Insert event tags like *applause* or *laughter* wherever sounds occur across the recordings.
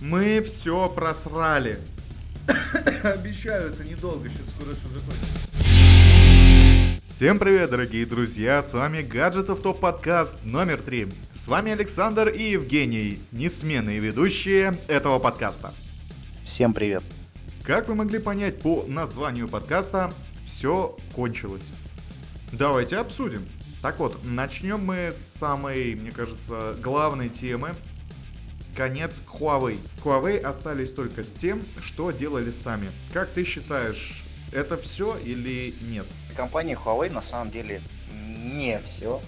Мы все просрали. *coughs* Обещаю, это недолго, сейчас скоро все закончится. Всем привет, дорогие друзья, с вами Гаджетов Топ Подкаст номер 3. С вами Александр и Евгений, несменные ведущие этого подкаста. Всем привет. Как вы могли понять по названию подкаста, все кончилось. Давайте обсудим. Так вот, начнем мы с самой, мне кажется, главной темы. Конец Huawei. Huawei остались только с тем, что делали сами. Как ты считаешь, это все или нет? Компания Huawei на самом деле не все.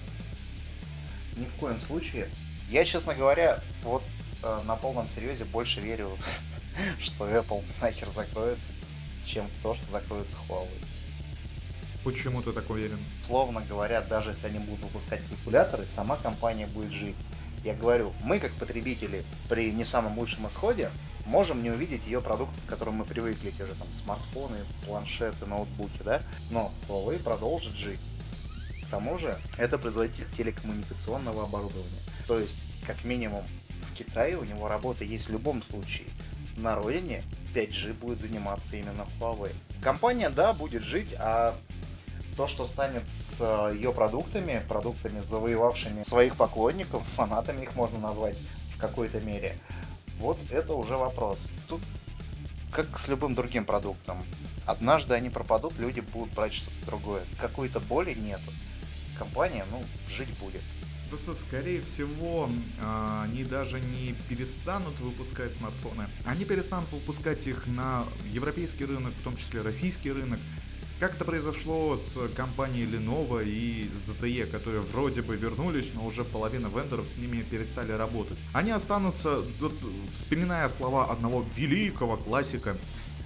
Ни в коем случае. Я, честно говоря, вот э, на полном серьезе больше верю, *laughs* что Apple нахер закроется, чем в то, что закроется Huawei. Почему ты так уверен? Словно говоря, даже если они будут выпускать калькуляторы, сама компания будет жить. Я говорю, мы как потребители при не самом лучшем исходе можем не увидеть ее продукты, к которым мы привыкли, те же там смартфоны, планшеты, ноутбуки, да, но Huawei продолжит жить. К тому же, это производитель телекоммуникационного оборудования. То есть, как минимум, в Китае у него работа есть в любом случае. На родине 5G будет заниматься именно Huawei. Компания, да, будет жить, а то, что станет с э, ее продуктами, продуктами, завоевавшими своих поклонников, фанатами их можно назвать в какой-то мере, вот это уже вопрос. Тут как с любым другим продуктом. Однажды они пропадут, люди будут брать что-то другое. Какой-то боли нету. Компания, ну, жить будет. Просто, скорее всего, а, они даже не перестанут выпускать смартфоны. Они перестанут выпускать их на европейский рынок, в том числе российский рынок. Как это произошло с компанией Lenovo и ZTE, которые вроде бы вернулись, но уже половина вендоров с ними перестали работать. Они останутся, вот, вспоминая слова одного великого классика,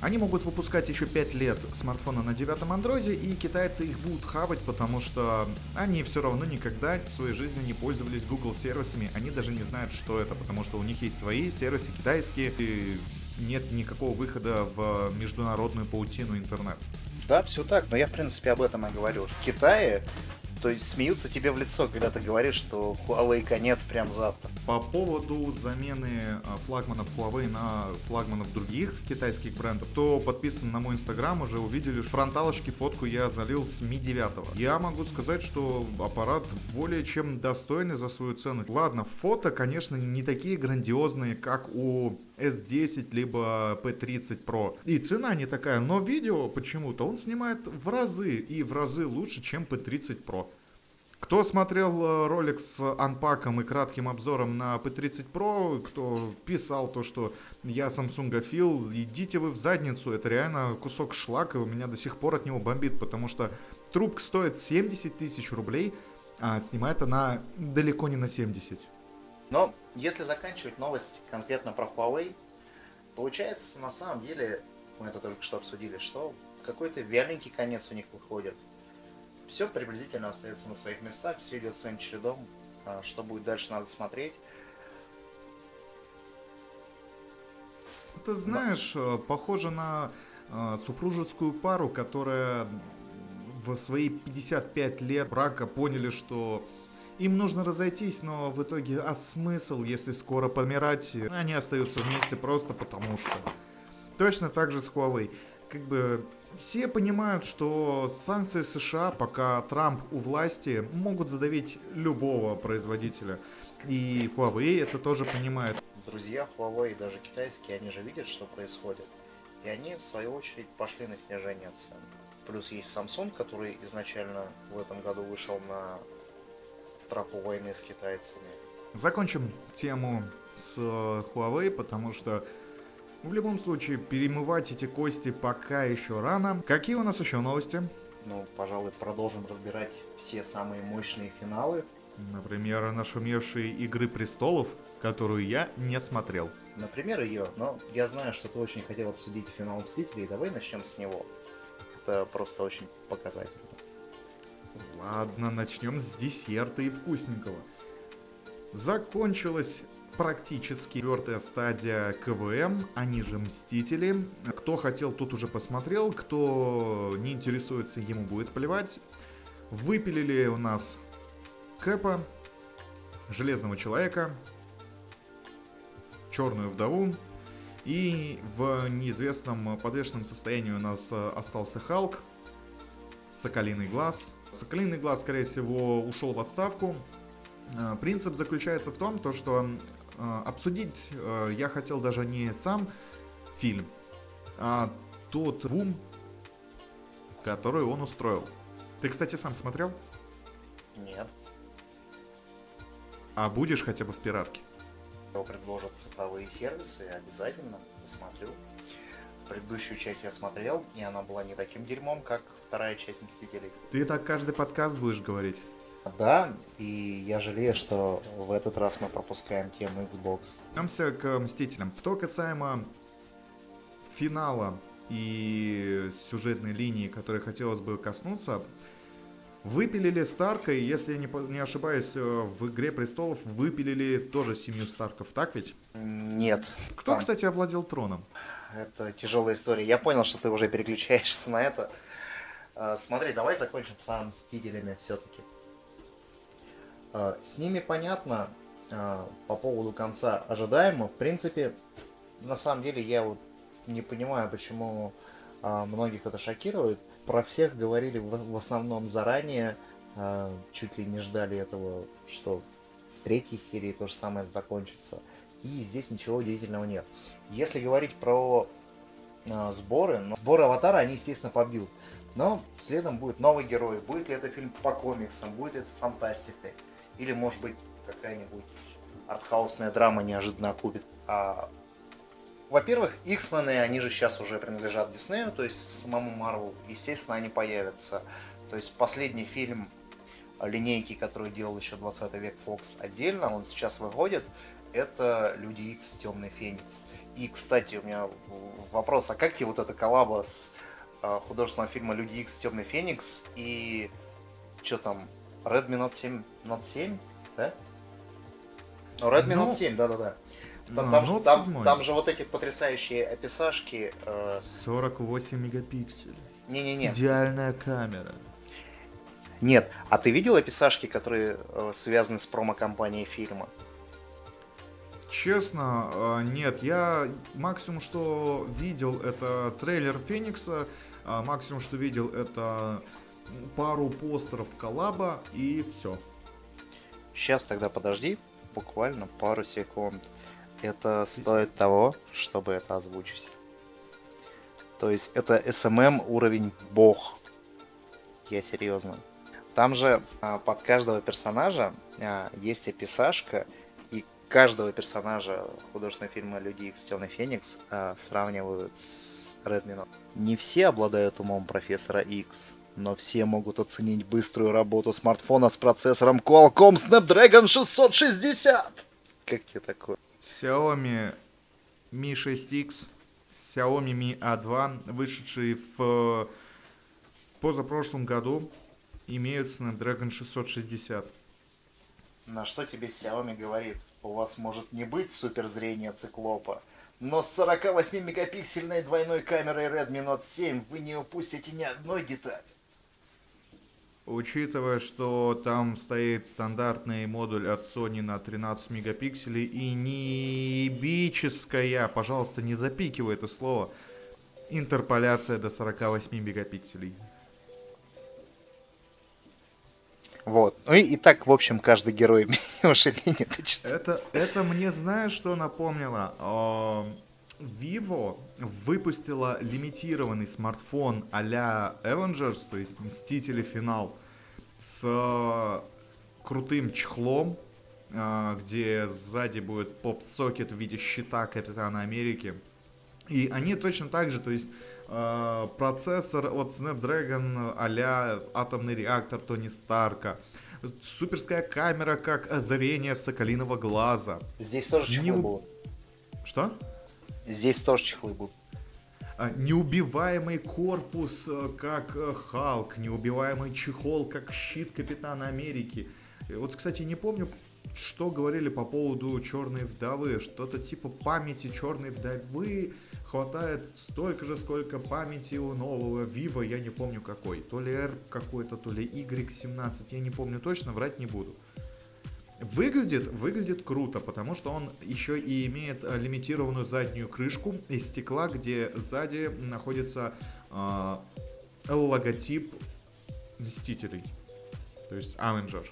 они могут выпускать еще 5 лет смартфона на девятом андроиде, и китайцы их будут хавать, потому что они все равно никогда в своей жизни не пользовались Google сервисами, они даже не знают, что это, потому что у них есть свои сервисы китайские, и нет никакого выхода в международную паутину интернет. Да, все так, но я, в принципе, об этом и говорю. В Китае то есть смеются тебе в лицо, когда ты говоришь, что Huawei конец прям завтра. По поводу замены а, флагманов Huawei на флагманов других китайских брендов, кто подписан на мой инстаграм, уже увидели, что фронталочки фотку я залил с Mi 9. Я могу сказать, что аппарат более чем достойный за свою цену. Ладно, фото, конечно, не такие грандиозные, как у S10 либо P30 Pro. И цена не такая, но видео почему-то он снимает в разы и в разы лучше, чем P30 Pro. Кто смотрел э, ролик с анпаком и кратким обзором на P30 Pro, кто писал то, что я Samsung фил, идите вы в задницу, это реально кусок шлака, у меня до сих пор от него бомбит, потому что трубка стоит 70 тысяч рублей, а снимает она далеко не на 70. Но если заканчивать новость конкретно про Huawei, получается на самом деле, мы это только что обсудили, что какой-то вяленький конец у них выходит. Все приблизительно остается на своих местах, все идет своим чередом. А что будет дальше, надо смотреть. Ты знаешь, Но... похоже на э, супружескую пару, которая в свои 55 лет брака поняли, что им нужно разойтись, но в итоге, а смысл, если скоро помирать? Они остаются вместе просто потому что. Точно так же с Huawei. Как бы все понимают, что санкции США, пока Трамп у власти, могут задавить любого производителя. И Huawei это тоже понимает. Друзья Huawei, даже китайские, они же видят, что происходит. И они, в свою очередь, пошли на снижение цен. Плюс есть Samsung, который изначально в этом году вышел на тропу войны с китайцами. Закончим тему с э, Huawei, потому что в любом случае перемывать эти кости пока еще рано. Какие у нас еще новости? Ну, пожалуй, продолжим разбирать все самые мощные финалы. Например, нашумевшие Игры Престолов, которую я не смотрел. Например, ее, но я знаю, что ты очень хотел обсудить финал Мстителей, давай начнем с него. Это просто очень показательно. Ладно, начнем с десерта и вкусненького. Закончилась практически четвертая стадия КВМ, они же Мстители. Кто хотел, тут уже посмотрел, кто не интересуется, ему будет плевать. Выпилили у нас Кэпа, Железного Человека, Черную Вдову, И в неизвестном подвешенном состоянии у нас остался Халк, Соколиный Глаз. Соколиный Глаз, скорее всего, ушел в отставку. Э, принцип заключается в том, то, что э, обсудить я хотел даже не сам фильм, а тот бум, который он устроил. Ты, кстати, сам смотрел? Нет. А будешь хотя бы в пиратке? Его предложат цифровые сервисы, обязательно посмотрю. Предыдущую часть я смотрел, и она была не таким дерьмом, как вторая часть Мстителей. Ты так каждый подкаст будешь говорить? Да, и я жалею, что в этот раз мы пропускаем тему Xbox. Вернемся к Мстителям. Что касаемо финала и сюжетной линии, которой хотелось бы коснуться, Выпилили Старка, и если я не, не ошибаюсь, э, в «Игре престолов» выпилили тоже семью Старков, так ведь? Нет. Кто, там... кстати, овладел троном? Это тяжелая история. Я понял, что ты уже переключаешься на это. Э, смотри, давай закончим с Мстителями все-таки. Э, с ними понятно по поводу конца ожидаемо. В принципе, на самом деле я вот не понимаю, почему многих это шокирует про всех говорили в основном заранее, а, чуть ли не ждали этого, что в третьей серии то же самое закончится. И здесь ничего удивительного нет. Если говорить про а, сборы, ну, сборы Аватара они, естественно, побьют. Но следом будет новый герой. Будет ли это фильм по комиксам, будет ли это фантастика. Или, может быть, какая-нибудь артхаусная драма неожиданно купит. А во-первых, X-мены, они же сейчас уже принадлежат Диснею, то есть самому Марвел, естественно, они появятся. То есть последний фильм линейки, который делал еще 20 век Fox отдельно, он сейчас выходит, это Люди Икс Темный Феникс. И, кстати, у меня вопрос, а как тебе вот эта коллаба с э, художественного фильма Люди Икс Темный Феникс и что там, Redmi Note 7, Note 7, да? Redmi ну, Note 7, да-да-да. Там, там, же, там, там же вот эти потрясающие описашки. Э... 48 мегапикселей. Не-не-не. Идеальная камера. Нет, а ты видел описашки, которые э, связаны с промо-компанией фильма? Честно, э, нет. Я максимум, что видел, это трейлер Феникса. А максимум, что видел, это пару постеров коллаба и все. Сейчас тогда подожди, буквально пару секунд это стоит того, чтобы это озвучить. То есть это SMM уровень бог. Я серьезно. Там же а, под каждого персонажа а, есть описашка, каждого персонажа художественного фильма Люди Икс Темный Феникс а, сравнивают с Редмином. Не все обладают умом профессора Икс, но все могут оценить быструю работу смартфона с процессором Qualcomm Snapdragon 660. Как тебе такое? Xiaomi Mi 6X, Xiaomi Mi A2, вышедшие в позапрошлом году, имеют Snapdragon 660. На что тебе Xiaomi говорит? У вас может не быть суперзрения циклопа, но с 48 мегапиксельной двойной камерой Redmi Note 7 вы не упустите ни одной детали. Учитывая, что там стоит стандартный модуль от Sony на 13 мегапикселей и небическая, пожалуйста, не запикивай это слово, интерполяция до 48 мегапикселей. Вот. Ну и, и так, в общем, каждый герой *laughs* уже линии это, это мне знаешь, что напомнило? Vivo выпустила лимитированный смартфон а-ля Avengers, то есть Мстители Финал, с крутым чехлом, э, где сзади будет поп-сокет в виде щита Капитана Америки. И они точно так же, то есть процессор от Snapdragon а атомный реактор Тони Старка, суперская камера, как озарение соколиного глаза. Здесь тоже чехлы Не... будут. Что? Здесь тоже чехлы будут. А, неубиваемый корпус, э, как э, Халк, неубиваемый чехол, как щит Капитана Америки. Вот, кстати, не помню, что говорили по поводу Черной Вдовы. Что-то типа памяти Черной Вдовы хватает столько же, сколько памяти у нового Вива, я не помню какой. То ли R какой-то, то ли Y17, я не помню точно, врать не буду. Выглядит, выглядит круто, потому что он еще и имеет э, лимитированную заднюю крышку из стекла, где сзади находится э, логотип Мстителей. То есть Avenger.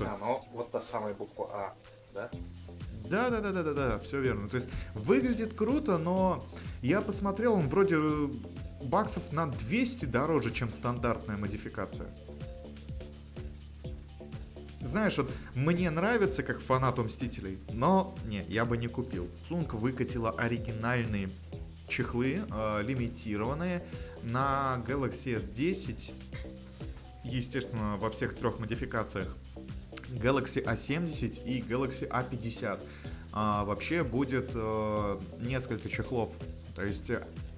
А, ну вот та самая буква А, да? Да, да, да, да, да, да, все верно. То есть выглядит круто, но я посмотрел, он вроде баксов на 200 дороже, чем стандартная модификация. Знаешь, вот мне нравится как фанату Мстителей, но не, я бы не купил. Сумка выкатила оригинальные чехлы, э, лимитированные, на Galaxy S10, естественно, во всех трех модификациях. Galaxy A70 и Galaxy A50. А, вообще будет э, несколько чехлов. То есть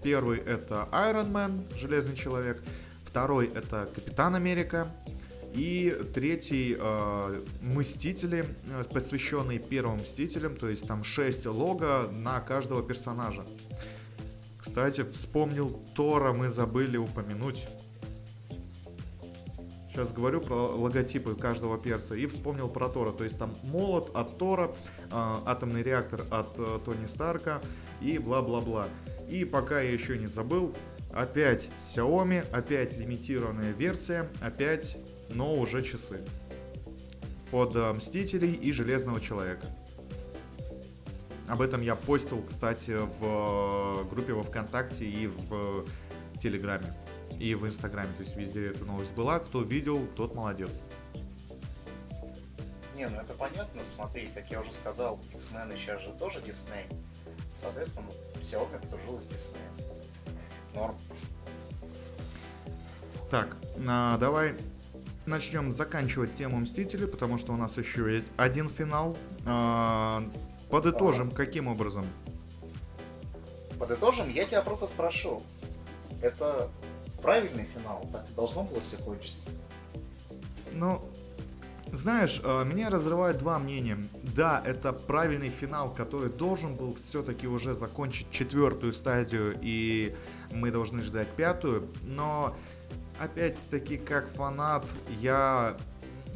первый это Iron Man, Железный Человек, второй это Капитан Америка, и третий э, Мстители, э, посвященный первым Мстителям, то есть там 6 лого на каждого персонажа. Кстати, вспомнил Тора, мы забыли упомянуть. Сейчас говорю про логотипы каждого перса и вспомнил про Тора. То есть там молот от Тора, э, атомный реактор от э, Тони Старка и бла-бла-бла. И пока я еще не забыл, опять Xiaomi, опять лимитированная версия, опять, но уже часы. Под э, Мстителей и Железного Человека. Об этом я постил, кстати, в группе во Вконтакте и в Телеграме, и в Инстаграме. То есть везде эта новость была. Кто видел, тот молодец. Не, ну это понятно, смотри, как я уже сказал, X-Men сейчас же тоже Disney. Соответственно, Xiaomi подружилась с Disney. Норм. Так, а, давай начнем заканчивать тему Мстителей, потому что у нас еще есть один финал. А, Подытожим, каким образом? Подытожим, я тебя просто спрошу. Это правильный финал? Так и должно было все кончиться? Ну, знаешь, э, меня разрывают два мнения. Да, это правильный финал, который должен был все-таки уже закончить четвертую стадию, и мы должны ждать пятую, но опять-таки как фанат я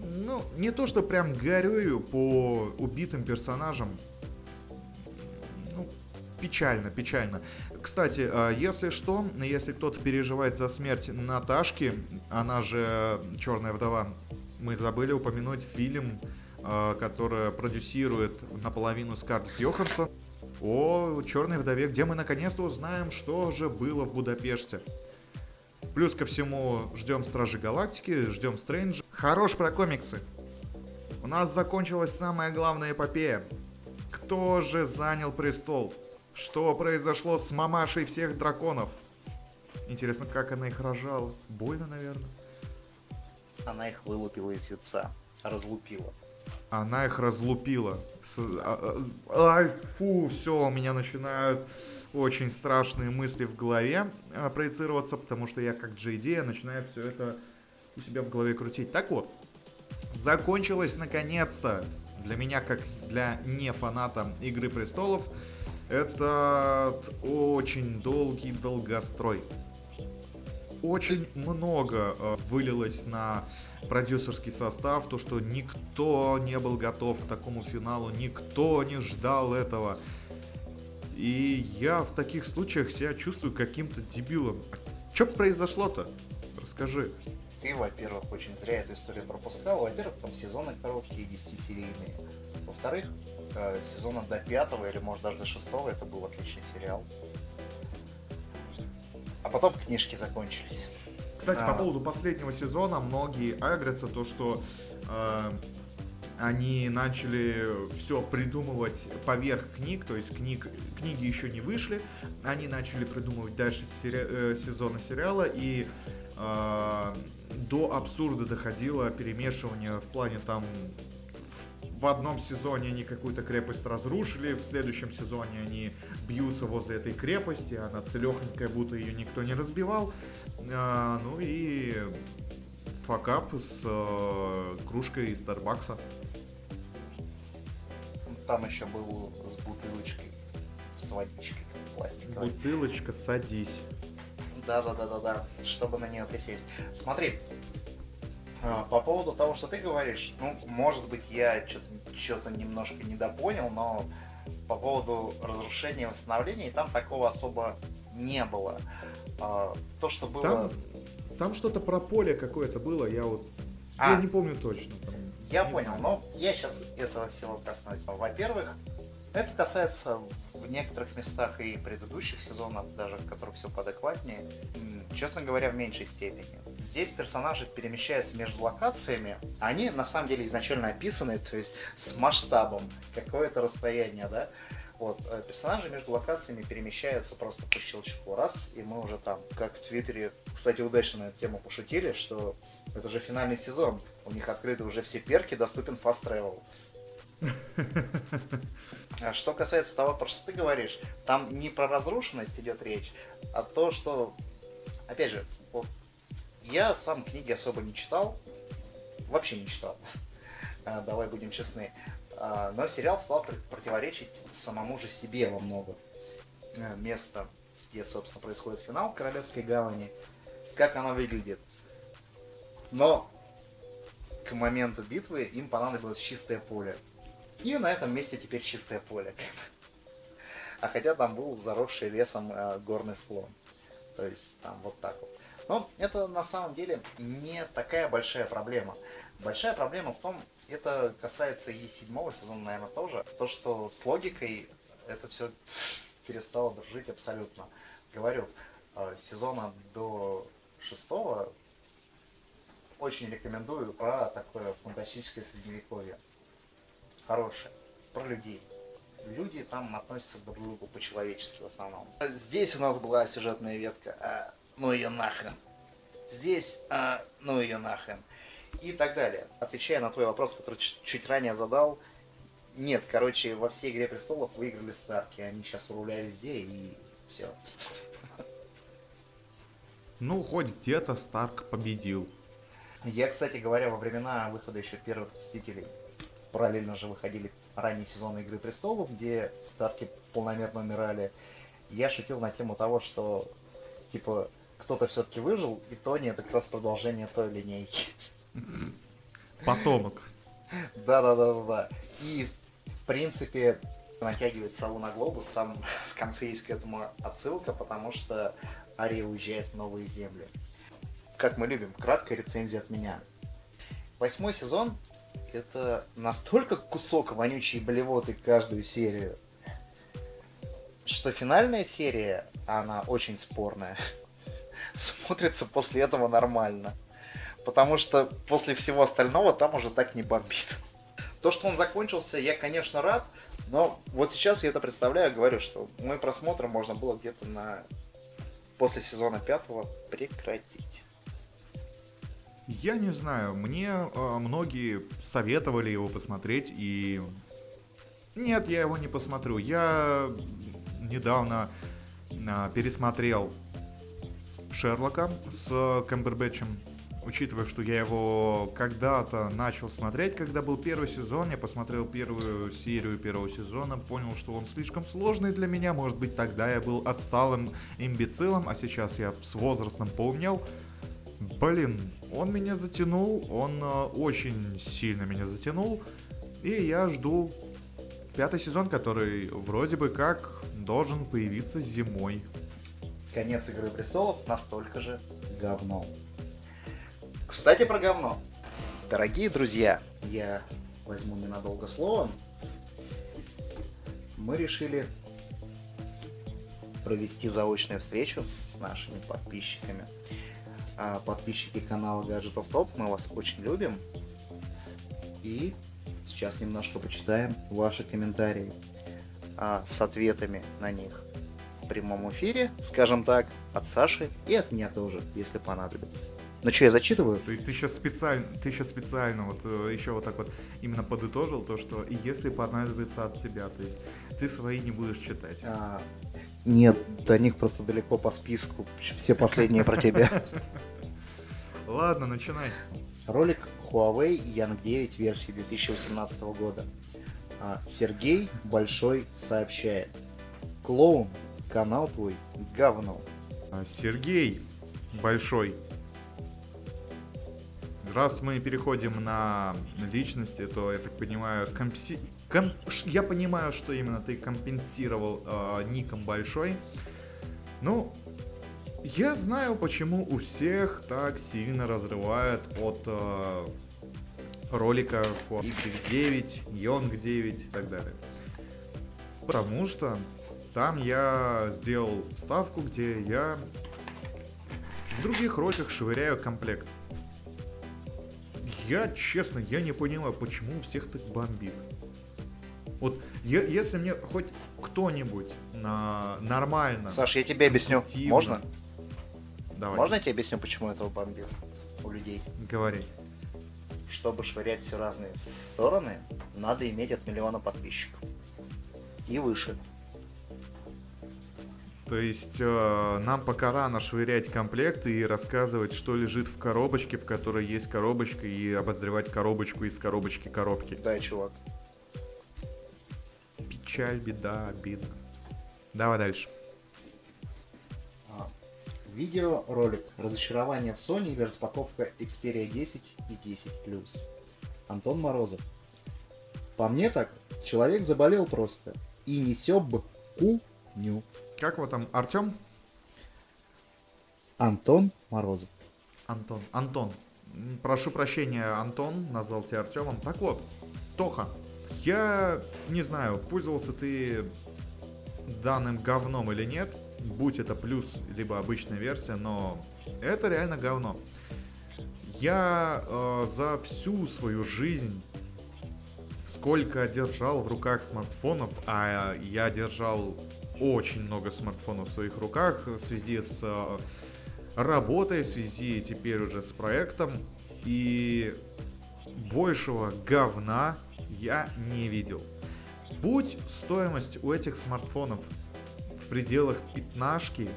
ну, не то, что прям горюю по убитым персонажам, печально, печально. Кстати, а, если что, если кто-то переживает за смерть Наташки, она же Черная вдова, мы забыли упомянуть фильм, а, который продюсирует наполовину Скарлетт Йоханссон о Черной вдове, где мы наконец-то узнаем, что же было в Будапеште. Плюс ко всему, ждем Стражи Галактики, ждем Стрэнджа. Хорош про комиксы. У нас закончилась самая главная эпопея. Кто же занял престол? Что произошло с мамашей всех драконов? Интересно, как она их рожала? Больно, наверное. Она их вылупила из яйца. Разлупила. Она их разлупила. С... А, а, ай, фу, все, у меня начинают очень страшные мысли в голове а, проецироваться, потому что я как JD начинаю все это у себя в голове крутить. Так вот, закончилось наконец-то для меня, как для не фаната Игры Престолов, это очень долгий долгострой. Очень много э, вылилось на продюсерский состав, то, что никто не был готов к такому финалу, никто не ждал этого. И я в таких случаях себя чувствую каким-то дебилом. А что произошло-то? Расскажи. Ты, во-первых, очень зря эту историю пропускал. Во-первых, там сезоны короткие, 10-серийные. Во-вторых, э, сезона до пятого или может даже до шестого это был отличный сериал. А потом книжки закончились. Кстати, а... по поводу последнего сезона многие агрятся то, что э, они начали все придумывать поверх книг, то есть книг, книги еще не вышли, они начали придумывать дальше сери- э, сезона сериала, и э, до абсурда доходило перемешивание в плане там в одном сезоне они какую-то крепость разрушили, в следующем сезоне они бьются возле этой крепости, она целехонькая, будто ее никто не разбивал. А, ну и факап с э, кружкой из Старбакса. Там еще был с бутылочкой, с водичкой пластиковой. Бутылочка, садись. Да-да-да-да-да, чтобы на нее присесть. Смотри, А, По поводу того, что ты говоришь, ну, может быть, я что-то немножко недопонял, но по поводу разрушения и восстановления там такого особо не было. А, То, что было... Там, там что-то про поле какое-то было, я вот... А. Я не помню точно. там, Я не понял, знаю. но я сейчас этого всего коснусь. Во-первых, это касается в некоторых местах и предыдущих сезонов, даже в которых все поадекватнее, честно говоря, в меньшей степени. Здесь персонажи перемещаются между локациями, они на самом деле изначально описаны, то есть с масштабом, какое-то расстояние, да, вот, э, персонажи между локациями перемещаются просто по щелчку. Раз, и мы уже там, как в Твиттере, кстати, удачно на эту тему пошутили, что это уже финальный сезон, у них открыты уже все перки, доступен Fast Travel. А Что касается того, про что ты говоришь, там не про разрушенность идет речь, а то, что, опять же, я сам книги особо не читал, вообще не читал, *laughs* А, давай будем честны, А, но сериал стал пр- противоречить самому же себе во многом. Э, Место, где, собственно, происходит финал Королевской гавани, как оно выглядит. Но к моменту битвы им понадобилось чистое поле. И на этом месте теперь чистое поле. *laughs* А хотя там был заросший лесом горный склон. То есть там вот так вот. Но это на самом деле не такая большая проблема. Большая проблема в том, это касается и седьмого сезона, наверное, тоже, то, что с логикой это все перестало дружить абсолютно. Говорю, э, сезона до шестого очень рекомендую про такое фантастическое средневековье. Хорошее. Про людей. Люди там относятся друг к другу по-человечески в основном. Здесь у нас была сюжетная ветка, а, ну ее нахрен. Здесь, а, ну ее нахрен. И так далее. Отвечая на твой вопрос, который чуть ранее задал, нет, короче, во всей Игре Престолов выиграли Старки. Они сейчас у руля везде и все. Ну, хоть где-то Старк победил. Я, кстати говоря, во времена выхода еще первых Мстителей, параллельно же выходили ранние сезоны Игры Престолов, где Старки полномерно умирали, я шутил на тему того, что, типа, кто-то все-таки выжил, и Тони это как раз продолжение той линейки. *laughs* Потомок. Да-да-да-да-да. И, в принципе, натягивает сову на глобус, там *laughs* в конце есть к этому отсылка, потому что Ария уезжает в новые земли. Как мы любим, краткая рецензия от меня. Восьмой сезон — это настолько кусок вонючей блевоты каждую серию, что финальная серия, она очень спорная, *laughs* *laughs* смотрится после этого нормально. Потому что после всего остального там уже так не бомбит. *laughs* То, что он закончился, я, конечно, рад, но вот сейчас я это представляю, говорю, что мой просмотр можно было где-то на после сезона пятого прекратить. Я не знаю, мне э, многие советовали его посмотреть, и... Нет, я его не посмотрю. Я недавно э, пересмотрел Шерлока с Камбербэтчем. Учитывая, что я его когда-то начал смотреть, когда был первый сезон, я посмотрел первую серию первого сезона, понял, что он слишком сложный для меня. Может быть, тогда я был отсталым имбецилом, а сейчас я с возрастом поумнел. Блин, он меня затянул, он э, очень сильно меня затянул, и я жду пятый сезон, который вроде бы как должен появиться зимой. Конец Игры Престолов настолько же говно. Кстати, про говно. Дорогие друзья, я возьму ненадолго слово. Мы решили провести заочную встречу с нашими подписчиками. А, Подписчики канала Gadget of Top, мы вас очень любим. И сейчас немножко почитаем ваши комментарии а, с ответами на них в прямом эфире, скажем так, от Саши и от меня тоже, если понадобится. Ну что, я зачитываю? То есть ты сейчас специально, ты сейчас специально вот э, еще вот так вот именно подытожил то, что и если понадобится от тебя, то есть ты свои не будешь читать. А, нет, до них просто далеко по списку. Все последние про тебя. *laughs* Ладно, начинай. Ролик Huawei Young 9 версии 2018 года. А, Сергей Большой сообщает. Клоун, канал твой говно. А, Сергей Большой. раз мы переходим на личности, то я так понимаю, компси... ком- я понимаю, что именно ты компенсировал э, ником большой. Ну, я знаю, почему у всех так сильно разрывает от э, ролика Y 9, Young 9 и так далее. Потому что там я сделал вставку, где я в других роликах швыряю комплект. Я, честно, я не понимаю, почему у всех так бомбит. Вот, е- если мне хоть кто-нибудь на нормально... Саш, я тебе объясню. Можно? Давай, Можно я тебе объясню, почему этого бомбит у людей? говори. Чтобы швырять все разные стороны, надо иметь от миллиона подписчиков. И выше. То есть э, нам пока рано швырять комплекты и рассказывать, что лежит в коробочке, в которой есть коробочка, и обозревать коробочку из коробочки коробки. Да, чувак. Печаль, беда, обидно. Давай дальше. А, Видеоролик «Разочарование в Sony» или распаковка Xperia 10 и 10 Plus. Антон Морозов. По мне так, человек заболел просто. И несет б куню. Как вот там, Артем? Антон Морозов. Антон. Антон. Прошу прощения, Антон, назвал тебя Артемом. Так вот, Тоха, я не знаю, пользовался ты данным говном или нет, будь это плюс, либо обычная версия, но это реально говно. Я э, за всю свою жизнь, сколько держал в руках смартфонов, а я держал очень много смартфонов в своих руках в связи с э, работой, в связи теперь уже с проектом, и большего говна я не видел. Будь стоимость у этих смартфонов в пределах пятнашки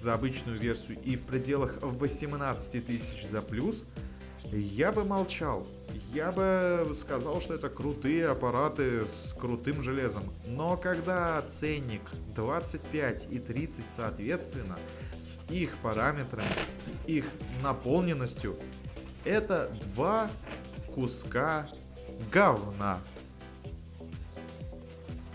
за обычную версию и в пределах 18 тысяч за плюс, я бы молчал. Я бы сказал, что это крутые аппараты с крутым железом. Но когда ценник 25 и 30 соответственно, с их параметрами, с их наполненностью, это два куска говна.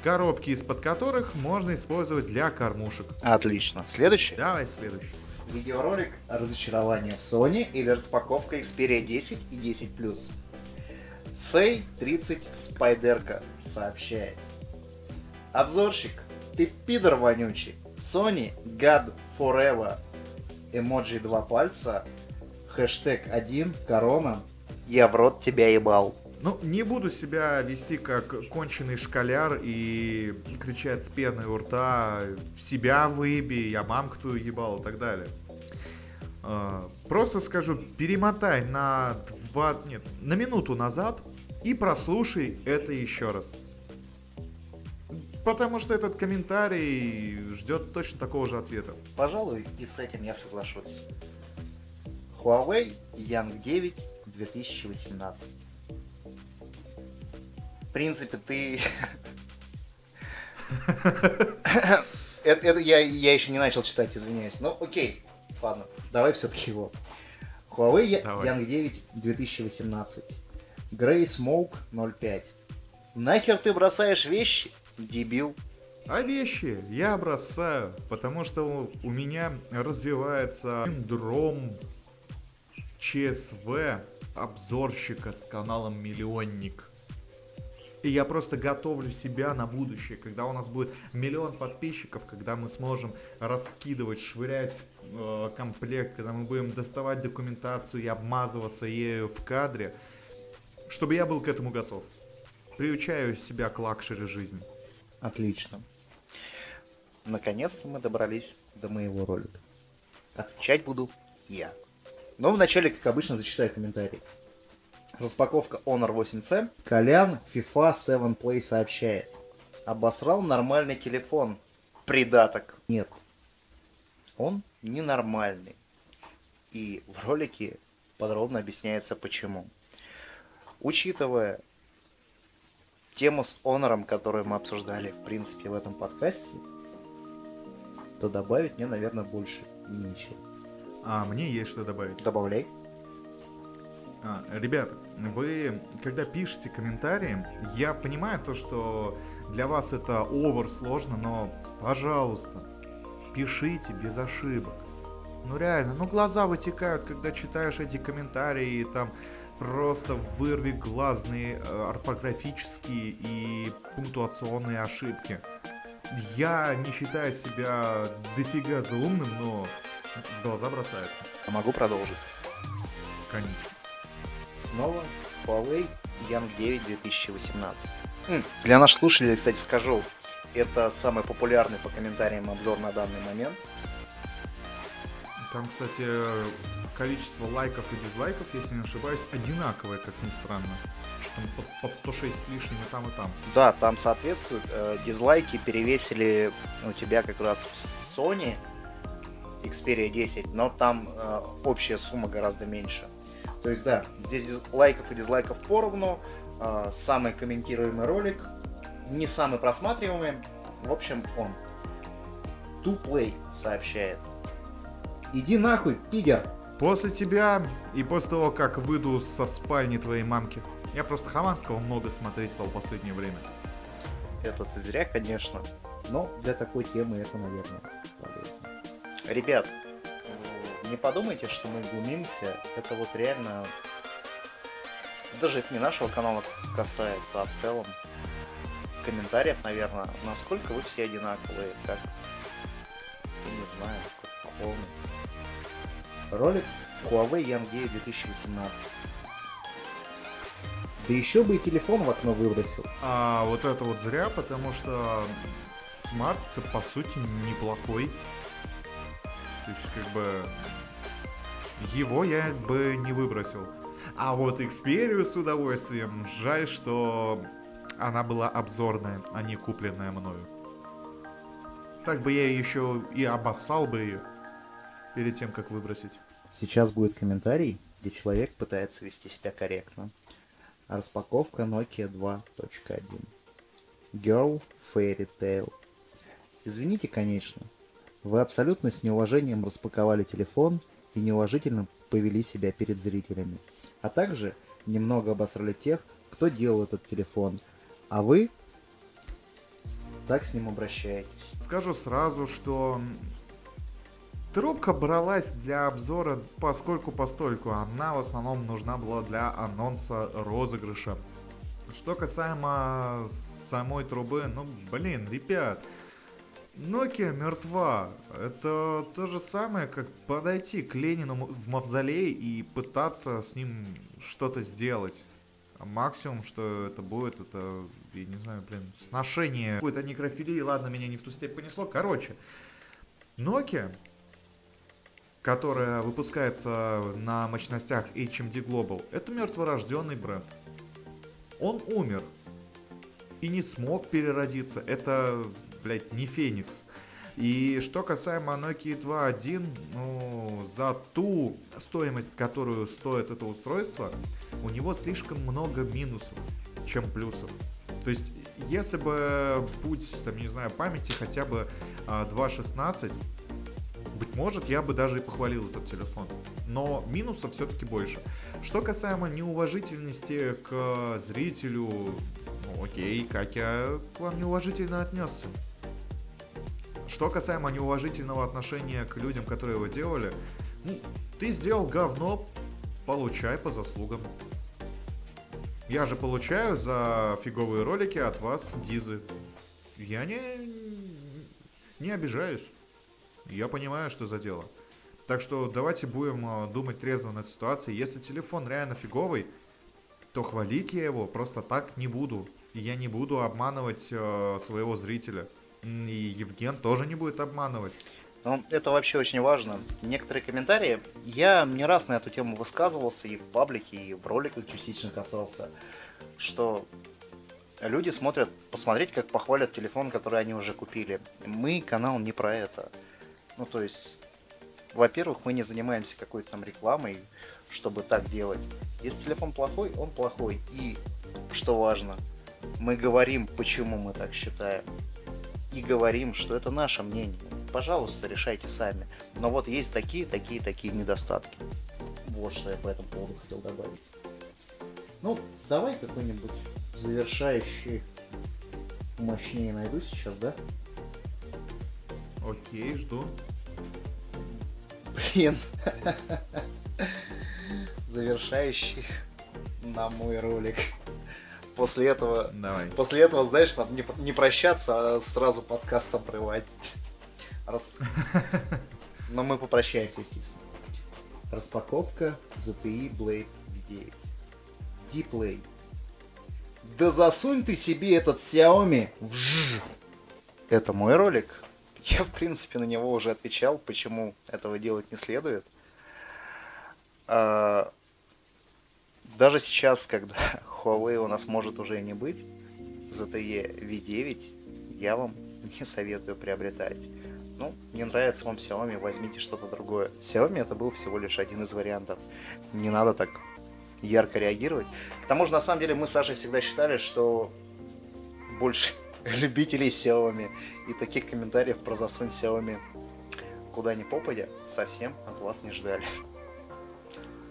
Коробки из-под которых можно использовать для кормушек. Отлично. Следующий. Давай следующий. Видеоролик «Разочарование в Sony» или распаковка Xperia 10 и 10 Plus. Сей 30 Спайдерка сообщает. Обзорщик, ты пидор вонючий. Sony God Forever. Эмоджи два пальца. Хэштег 1. Корона. Я в рот тебя ебал. Ну, не буду себя вести как конченый школяр и кричать с пеной у рта «в себя выеби, я мамку твою ебал» и так далее. А, Просто скажу, перемотай на два, нет, на минуту назад и прослушай это еще раз. Потому что этот комментарий ждет точно такого же ответа. Пожалуй, и с этим я соглашусь. Huawei Young 9 2018. В принципе, ты... *laughs* *laughs* это, это я, я еще не начал читать, извиняюсь. Ну, окей, ладно, давай все-таки его. Huawei Давай. Young 9 2018. Grey Smoke 05. Нахер ты бросаешь вещи, дебил? А вещи я бросаю, потому что у меня развивается синдром ЧСВ обзорщика с каналом Миллионник. И я просто готовлю себя на будущее, когда у нас будет миллион подписчиков, когда мы сможем раскидывать, швырять э, комплект, когда мы будем доставать документацию и обмазываться ею в кадре, чтобы я был к этому готов. Приучаю себя к luxury жизни. Отлично. Наконец-то мы добрались до моего ролика. Отвечать буду я. Но вначале, как обычно, зачитаю комментарий. Распаковка Honor 8C. Колян FIFA 7 Play сообщает. Обосрал нормальный телефон. Придаток. Нет. Он ненормальный. И в ролике подробно объясняется почему. Учитывая тему с Honor, которую мы обсуждали, в принципе, в этом подкасте, то добавить мне, наверное, больше нечего. А мне есть что добавить. Добавляй. А, ребята, вы, когда пишете комментарии, я понимаю то, что для вас это овер сложно, но, пожалуйста, пишите без ошибок. Ну реально, ну глаза вытекают, когда читаешь эти комментарии, и там просто вырви глазные э, орфографические и пунктуационные ошибки. Я не считаю себя дофига за умным, но глаза бросается. Могу продолжить. Конечно. Снова Huawei Young 9 2018. М, Для наших слушателей, кстати, скажу, это самый популярный по комментариям обзор на данный момент. Там, кстати, количество лайков и дизлайков, если не ошибаюсь, одинаковое, как ни странно. Там под, под 106 с лишним и там, и там. Да, там соответствует. э, Дизлайки перевесили у тебя как раз в Sony Xperia 10, но там э, общая сумма гораздо меньше. То есть да, здесь лайков и дизлайков поровну. э, самый комментируемый ролик, не самый просматриваемый. В общем, он. To Play сообщает. Иди нахуй, пидор! После тебя и после того, как выйду со спальни твоей мамки. Я просто Хованского много смотреть стал в последнее время. Это ты зря, конечно. Но для такой темы это, наверное, полезно. Ребят, не подумайте, что мы глумимся. Это вот реально... Даже это не нашего канала касается, а в целом комментариев, наверное, насколько вы все одинаковые, как... Я не знаю, как клоуны. Ролик Huawei 9 2018. Да еще бы и телефон в окно выбросил. А вот это вот зря, потому что смарт по сути неплохой. То есть как бы его я бы не выбросил. А вот Xperia с удовольствием. Жаль, что она была обзорная, а не купленная мною. Так бы я еще и обоссал бы ее перед тем, как выбросить. Сейчас будет комментарий, где человек пытается вести себя корректно. Распаковка Nokia 2.1. Girl Fairy Tale. Извините, конечно. Вы абсолютно с неуважением распаковали телефон и неуважительно повели себя перед зрителями. А также немного обосрали тех, кто делал этот телефон. А вы так с ним обращаетесь. Скажу сразу, что трубка бралась для обзора поскольку постольку. Она в основном нужна была для анонса розыгрыша. Что касаемо самой трубы, ну блин, ребят, Nokia мертва. Это то же самое, как подойти к Ленину в мавзолей и пытаться с ним что-то сделать. А Максимум, что это будет, это, я не знаю, блин, сношение какой-то некрофилии. Ладно, меня не в ту степь понесло. Короче, Nokia, которая выпускается на мощностях HMD Global, это мертворожденный бренд. Он умер и не смог переродиться. Это, блядь, не Феникс. И что касаемо Nokia 2.1, ну, за ту стоимость, которую стоит это устройство, у него слишком много минусов, чем плюсов. То есть, если бы, будь, там, не знаю, памяти хотя бы а, 2.16, быть может, я бы даже и похвалил этот телефон. Но минусов все-таки больше. Что касаемо неуважительности к зрителю, ну окей, как я к вам неуважительно отнесся. Что касаемо неуважительного отношения к людям, которые его делали, ну, ты сделал говно, получай по заслугам. Я же получаю за фиговые ролики от вас дизы. Я не, не обижаюсь. Я понимаю, что за дело. Так что давайте будем э, думать трезво над ситуацией. Если телефон реально фиговый, то хвалить я его просто так не буду. И я не буду обманывать э, своего зрителя. И Евген тоже не будет обманывать. Ну, это вообще очень важно. Некоторые комментарии, я не раз на эту тему высказывался и в паблике, и в роликах частично касался, что люди смотрят, посмотреть, как похвалят телефон, который они уже купили. Мы канал не про это. Ну, то есть, во-первых, мы не занимаемся какой-то там рекламой, чтобы так делать. Если телефон плохой, он плохой. И, что важно, мы говорим, почему мы так считаем. И говорим, что это наше мнение. Пожалуйста, решайте сами. Но вот есть такие, такие, такие недостатки. Вот что я по этому поводу хотел добавить. Ну, давай какой-нибудь завершающий мощнее найду сейчас, да? Окей, жду. Блин. *laughs* Завершающий на мой ролик. После этого, Давай. после этого, знаешь, надо не, не прощаться, а сразу подкаст обрывать. Раз... *laughs* Но мы попрощаемся, естественно. Распаковка ZTE Blade V9. Dplay. Да засунь ты себе этот Xiaomi в. Это мой ролик. Я, в принципе, на него уже отвечал, почему этого делать не следует. А, Даже сейчас, когда Huawei у нас может уже и не быть, ZTE V9 я вам *laughs* не советую приобретать. Ну, не нравится вам Xiaomi, возьмите что-то другое. Xiaomi это был всего лишь один из вариантов. Не надо так ярко реагировать. К тому же, на самом деле, мы с Сашей всегда считали, что больше *laughs* любителей Xiaomi и таких комментариев про засунь Xiaomi куда ни попадя совсем от вас не ждали.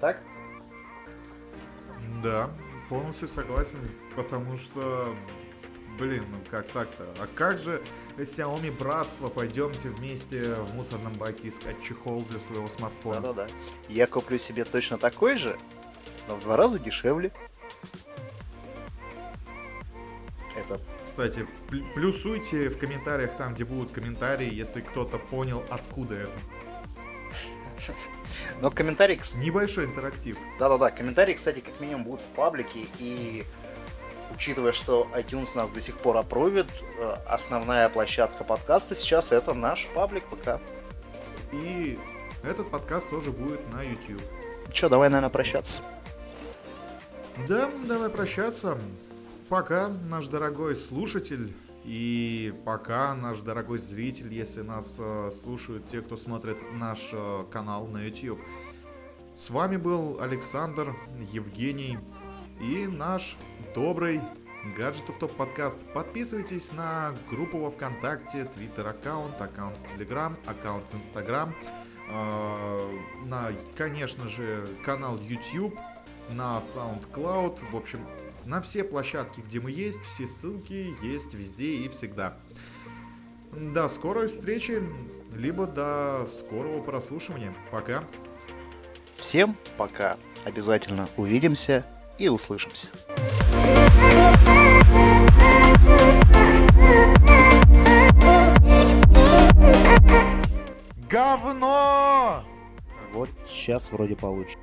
Так? Да, полностью согласен, потому что, блин, ну как так-то? А как же Xiaomi братство? Пойдемте вместе в мусорном баке искать чехол для своего смартфона. Да-да-да. Я куплю себе точно такой же, но в два раза дешевле. Это Кстати, пл- плюсуйте в комментариях там, где будут комментарии, если кто-то понял, откуда это. Но комментарий, кс- Небольшой интерактив. да-да-да, комментарии, кстати, как минимум будут в паблике, и учитывая, что iTunes нас до сих пор опровит, э, основная площадка подкаста сейчас это наш паблик ПК. И этот подкаст тоже будет на YouTube. Че, давай, наверное, прощаться. Да, давай прощаться. Пока, наш дорогой слушатель. И пока, наш дорогой зритель, если нас э, слушают те, кто смотрит наш э, канал на YouTube. С вами был Александр, Евгений и наш добрый Гаджетов Топ подкаст. Подписывайтесь на группу во Вконтакте, Твиттер аккаунт, аккаунт Телеграм, аккаунт Инстаграм, э, на, конечно же, канал YouTube, на SoundCloud, в общем, на все площадки, где мы есть, все ссылки есть везде и всегда. До скорой встречи, либо до скорого прослушивания. Пока. Всем пока. Обязательно увидимся и услышимся. Говно! Вот сейчас вроде получше.